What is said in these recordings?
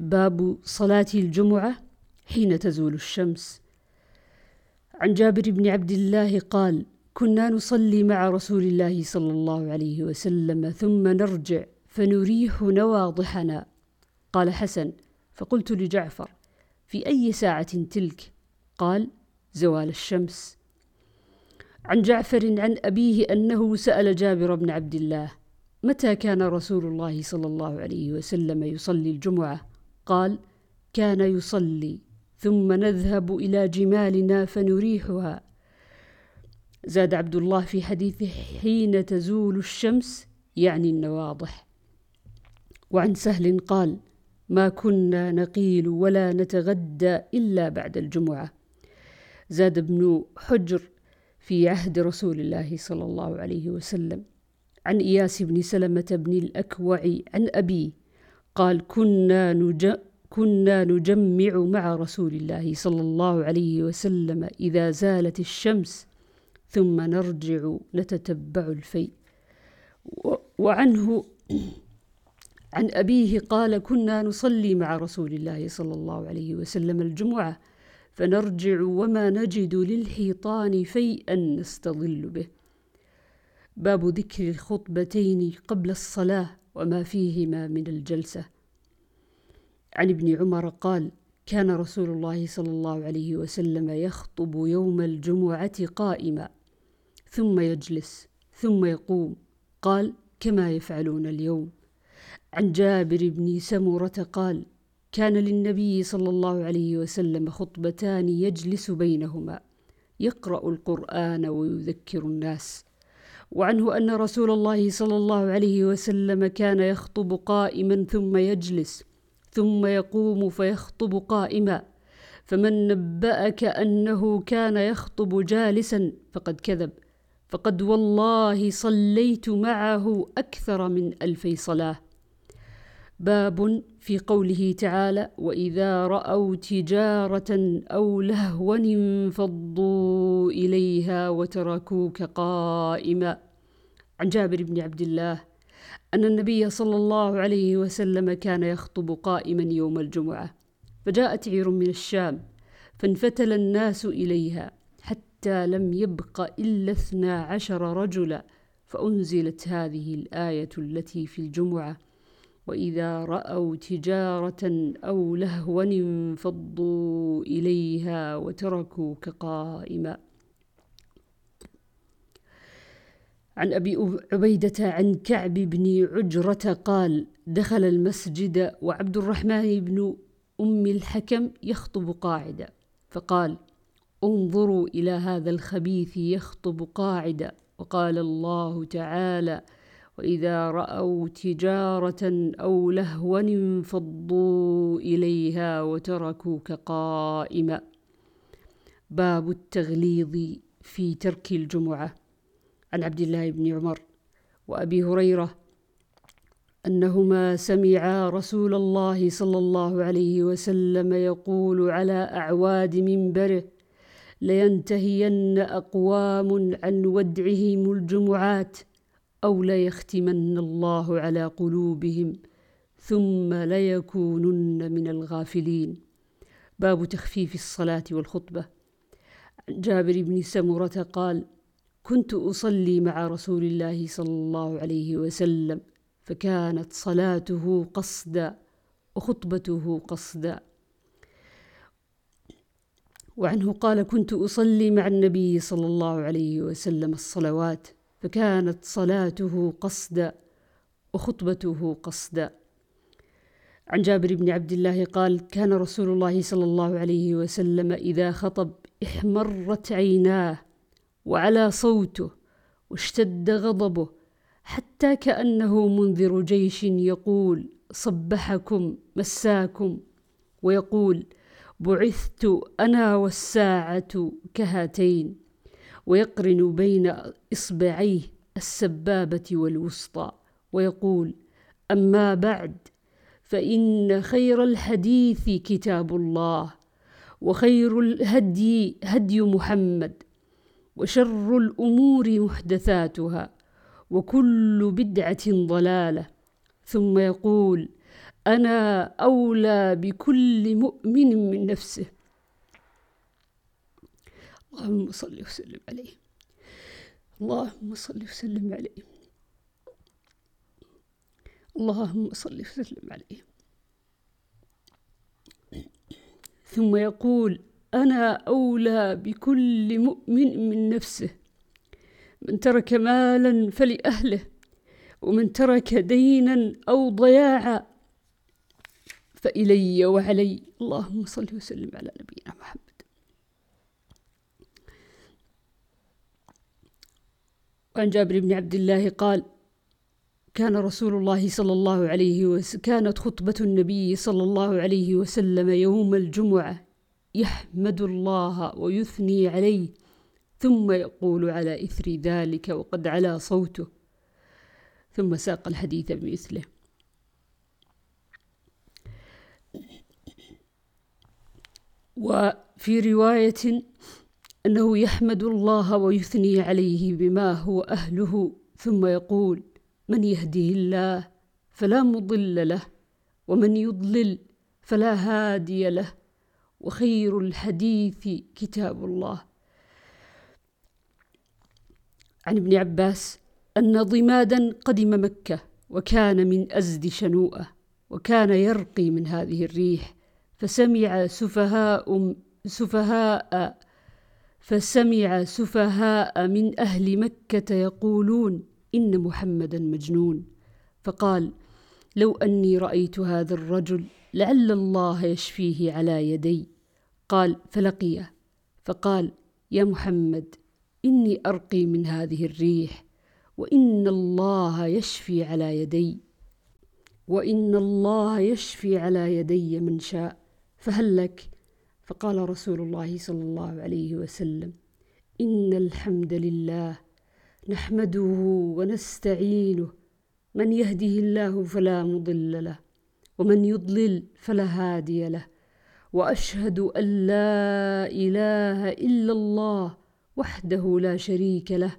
باب صلاة الجمعة حين تزول الشمس. عن جابر بن عبد الله قال كنا نصلي مع رسول الله صلى الله عليه وسلم ثم نرجع فنريح نواضحنا. قال حسن فقلت لجعفر في أي ساعة تلك؟ قال زوال الشمس. عن جعفر عن أبيه أنه سأل جابر بن عبد الله متى كان رسول الله صلى الله عليه وسلم يصلي الجمعة؟ قال كان يصلي ثم نذهب إلى جمالنا فنريحها. زاد عبد الله في حديثه حين تزول الشمس يعني النواضح. وعن سهل قال ما كنا نقيل ولا نتغدى إلا بعد الجمعة. زاد ابن حجر في عهد رسول الله صلى الله عليه وسلم. عن إياس بن سلمة بن الأكوع عن أبيه قال كنا نج... كنا نجمع مع رسول الله صلى الله عليه وسلم إذا زالت الشمس ثم نرجع نتتبع الفيء. وعنه عن أبيه قال كنا نصلي مع رسول الله صلى الله عليه وسلم الجمعة فنرجع وما نجد للحيطان فيئا نستظل به باب ذكر الخطبتين قبل الصلاة وما فيهما من الجلسة. عن ابن عمر قال كان رسول الله صلى الله عليه وسلم يخطب يوم الجمعة قائما ثم يجلس ثم يقوم. قال كما يفعلون اليوم. عن جابر بن سمرة قال كان للنبي صلى الله عليه وسلم خطبتان يجلس بينهما يقرأ القرآن ويذكر الناس. وعنه أن رسول الله صلى الله عليه وسلم كان يخطب قائما ثم يجلس ثم يقوم فيخطب قائما. فمن نبأك أنه كان يخطب جالسا فقد كذب. فقد والله صليت معه أكثر من ألفي صلاة. باب في قوله تعالى وإذا رأوا تجارة أو لهوا انفضوا إليها وتركوك قائما. عن جابر بن عبد الله أن النبي صلى الله عليه وسلم كان يخطب قائما يوم الجمعة فجاءت عير من الشام فانفتل الناس إليها حتى لم يبق إلا اثنا عشر رجلا فأنزلت هذه الآية التي في الجمعة. وإذا رأوا تجارة أو لهوا انفضوا إليها وتركوك قائما. عن أبي عبيدة عن كعب بن عجرة قال دخل المسجد وعبد الرحمن بن أم الحكم يخطب قاعدا. فقال انظروا إلى هذا الخبيث يخطب قاعدا. وقال الله تعالى وإذا رأوا تجارة أو لهوا انفضوا إليها وتركوك قائما. باب التغليظ في ترك الجمعة. عن عبد الله بن عمر وأبي هريرة أنهما سمعا رسول الله صلى الله عليه وسلم يقول على أعواد منبره لينتهين أقوام عن ودعهم الجمعات أو ليختمن الله على قلوبهم ثم ليكونن من الغافلين. باب تخفيف الصلاة والخطبة. جابر بن سمرة قال كنت أصلي مع رسول الله صلى الله عليه وسلم فكانت صلاته قصدا وخطبته قصدا. وعنه قال كنت أصلي مع النبي صلى الله عليه وسلم الصلوات فكانت صلاته قصدا وخطبته قصدا. عن جابر بن عبد الله قال كان رسول الله صلى الله عليه وسلم إذا خطب احمرت عيناه وعلى صوته واشتد غضبه حتى كأنه منذر جيش يقول صبحكم مساكم ويقول بعثت أنا والساعة كهاتين ويقرن بين إصبعيه السبابة والوسطى ويقول أما بعد فإن خير الحديث كتاب الله وخير الهدي هدي محمد وشر الأمور محدثاتها وكل بدعة ضلالة. ثم يقول أنا أولى بكل مؤمن من نفسه. اللهم صل وسلم عليه. اللهم صل وسلم عليه. اللهم صل وسلم عليه. ثم يقول أنا أولى بكل مؤمن من نفسه. من ترك مالا فلأهله ومن ترك دينا أو ضياعا فإلي وعلي. اللهم صل وسلم على نبينا محمد. وعن جابر بن عبد الله قال كان رسول الله صلى الله عليه وسلم كانت خطبة النبي صلى الله عليه وسلم يوم الجمعة يحمد الله ويثني عليه ثم يقول على إثر ذلك وقد علا صوته ثم ساق الحديث بمثله. وفي رواية أنه يحمد الله ويثني عليه بما هو أهله ثم يقول من يهده الله فلا مضل له ومن يضلل فلا هادي له وخير الحديث كتاب الله. عن ابن عباس أن ضمادا قدم مكة وكان من أزد شنوءة وكان يرقي من هذه الريح فسمع سفهاء سفهاء فسمع سفهاء من أهل مكة يقولون إن محمدا مجنون. فقال لو أني رأيت هذا الرجل لعل الله يشفيه على يدي. قال فلقيه. فقال يا محمد إني أرقي من هذه الريح وإن الله يشفي على يدي. وإن الله يشفي على يدي من شاء فهل لك فقال رسول الله صلى الله عليه وسلم إن الحمد لله نحمده ونستعينه من يهده الله فلا مضل له ومن يضلل فلا هادي له وأشهد أن لا إله إلا الله وحده لا شريك له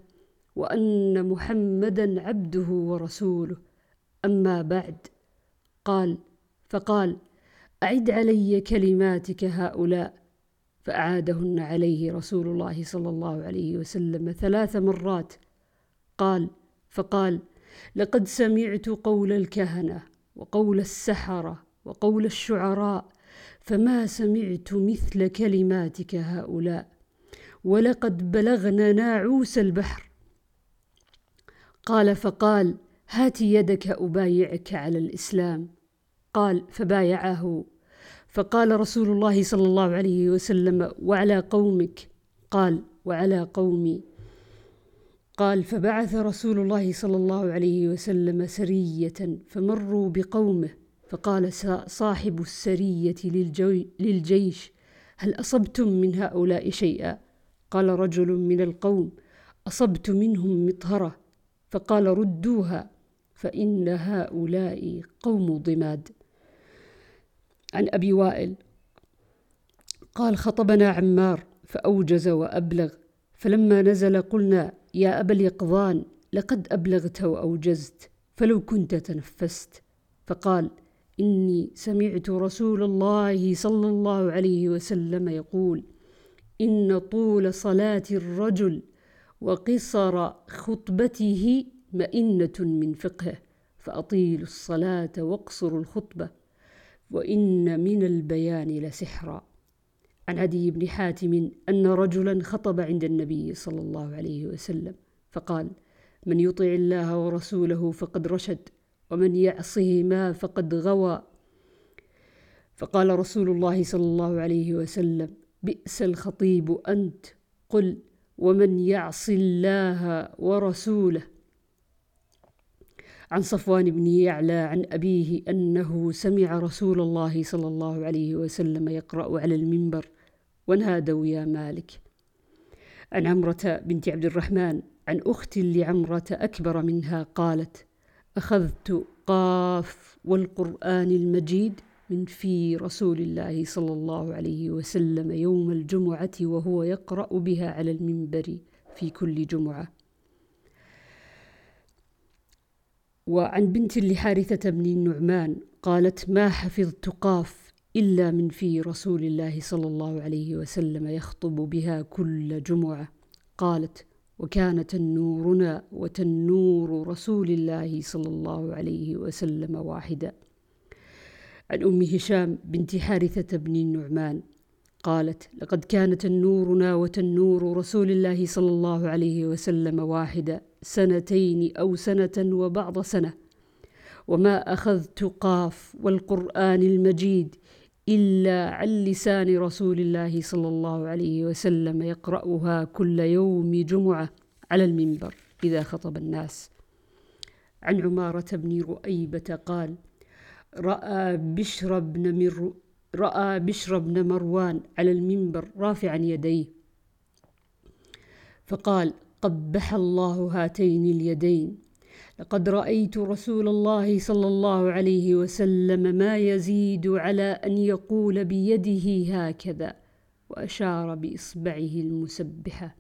وأن محمدا عبده ورسوله أما بعد. قال فقال أعد علي كلماتك هؤلاء. فأعادهن عليه رسول الله صلى الله عليه وسلم ثلاث مرات. قال فقال لقد سمعت قول الكهنة وقول السحرة وقول الشعراء فما سمعت مثل كلماتك هؤلاء ولقد بلغنا ناعوس البحر. قال فقال هات يدك أبايعك على الإسلام. قال فبايعه. فقال رسول الله صلى الله عليه وسلم وعلى قومك. قال وعلى قومي. قال فبعث رسول الله صلى الله عليه وسلم سرية فمروا بقومه. فقال صاحب السرية للجيش هل أصبتم من هؤلاء شيئا؟ قال رجل من القوم أصبت منهم مطهرة. فقال ردوها فإن هؤلاء قوم ضماد. عن أبي وائل. قال خطبنا عمار فأوجز وأبلغ فلما نزل قلنا يا أبا اليقظان لقد أبلغت وأوجزت فلو كنت تنفست. فقال إني سمعت رسول الله صلى الله عليه وسلم يقول إن طول صلاة الرجل وقصر خطبته مئنة من فقهه فأطيلوا الصلاة واقصروا الخطبة. وإن من البيان لسحرا. عن عدي بن حاتم أن رجلا خطب عند النبي صلى الله عليه وسلم فقال من يطع الله ورسوله فقد رشد ومن يعصهما فقد غوى. فقال رسول الله صلى الله عليه وسلم بئس الخطيب أنت قل ومن يعص الله ورسوله. عن صفوان بن يعلى عن أبيه أنه سمع رسول الله صلى الله عليه وسلم يقرأ على المنبر ونادوا يا مالك. عن عمرة بنت عبد الرحمن عن أخت لعمرة أكبر منها قالت أخذت قاف والقرآن المجيد من في رسول الله صلى الله عليه وسلم يوم الجمعة وهو يقرأ بها على المنبر في كل جمعة. وعن بنت لحارثة بن النعمان قالت ما حفظت قاف إلا من في رسول الله صلى الله عليه وسلم يخطب بها كل جمعة قالت وكان تنورنا وتنور رسول الله صلى الله عليه وسلم واحدا عن أم هشام بنت حارثة بن النعمان قالت لقد كان تنورنا وتنور رسول الله صلى الله عليه وسلم واحدا سنتين أو سنة وبعض سنة وما أخذت قاف والقرآن المجيد إلا عن لسان رسول الله صلى الله عليه وسلم يقرأها كل يوم جمعة على المنبر إذا خطب الناس. عن عمارة بن رؤيبة قال رأى بشر بن مر رأى بشر بن مروان على المنبر رافعا يديه. فقال قبح الله هاتين اليدين. لقد رأيت رسول الله صلى الله عليه وسلم ما يزيد على أن يقول بيده هكذا وأشار بإصبعه المسبحة.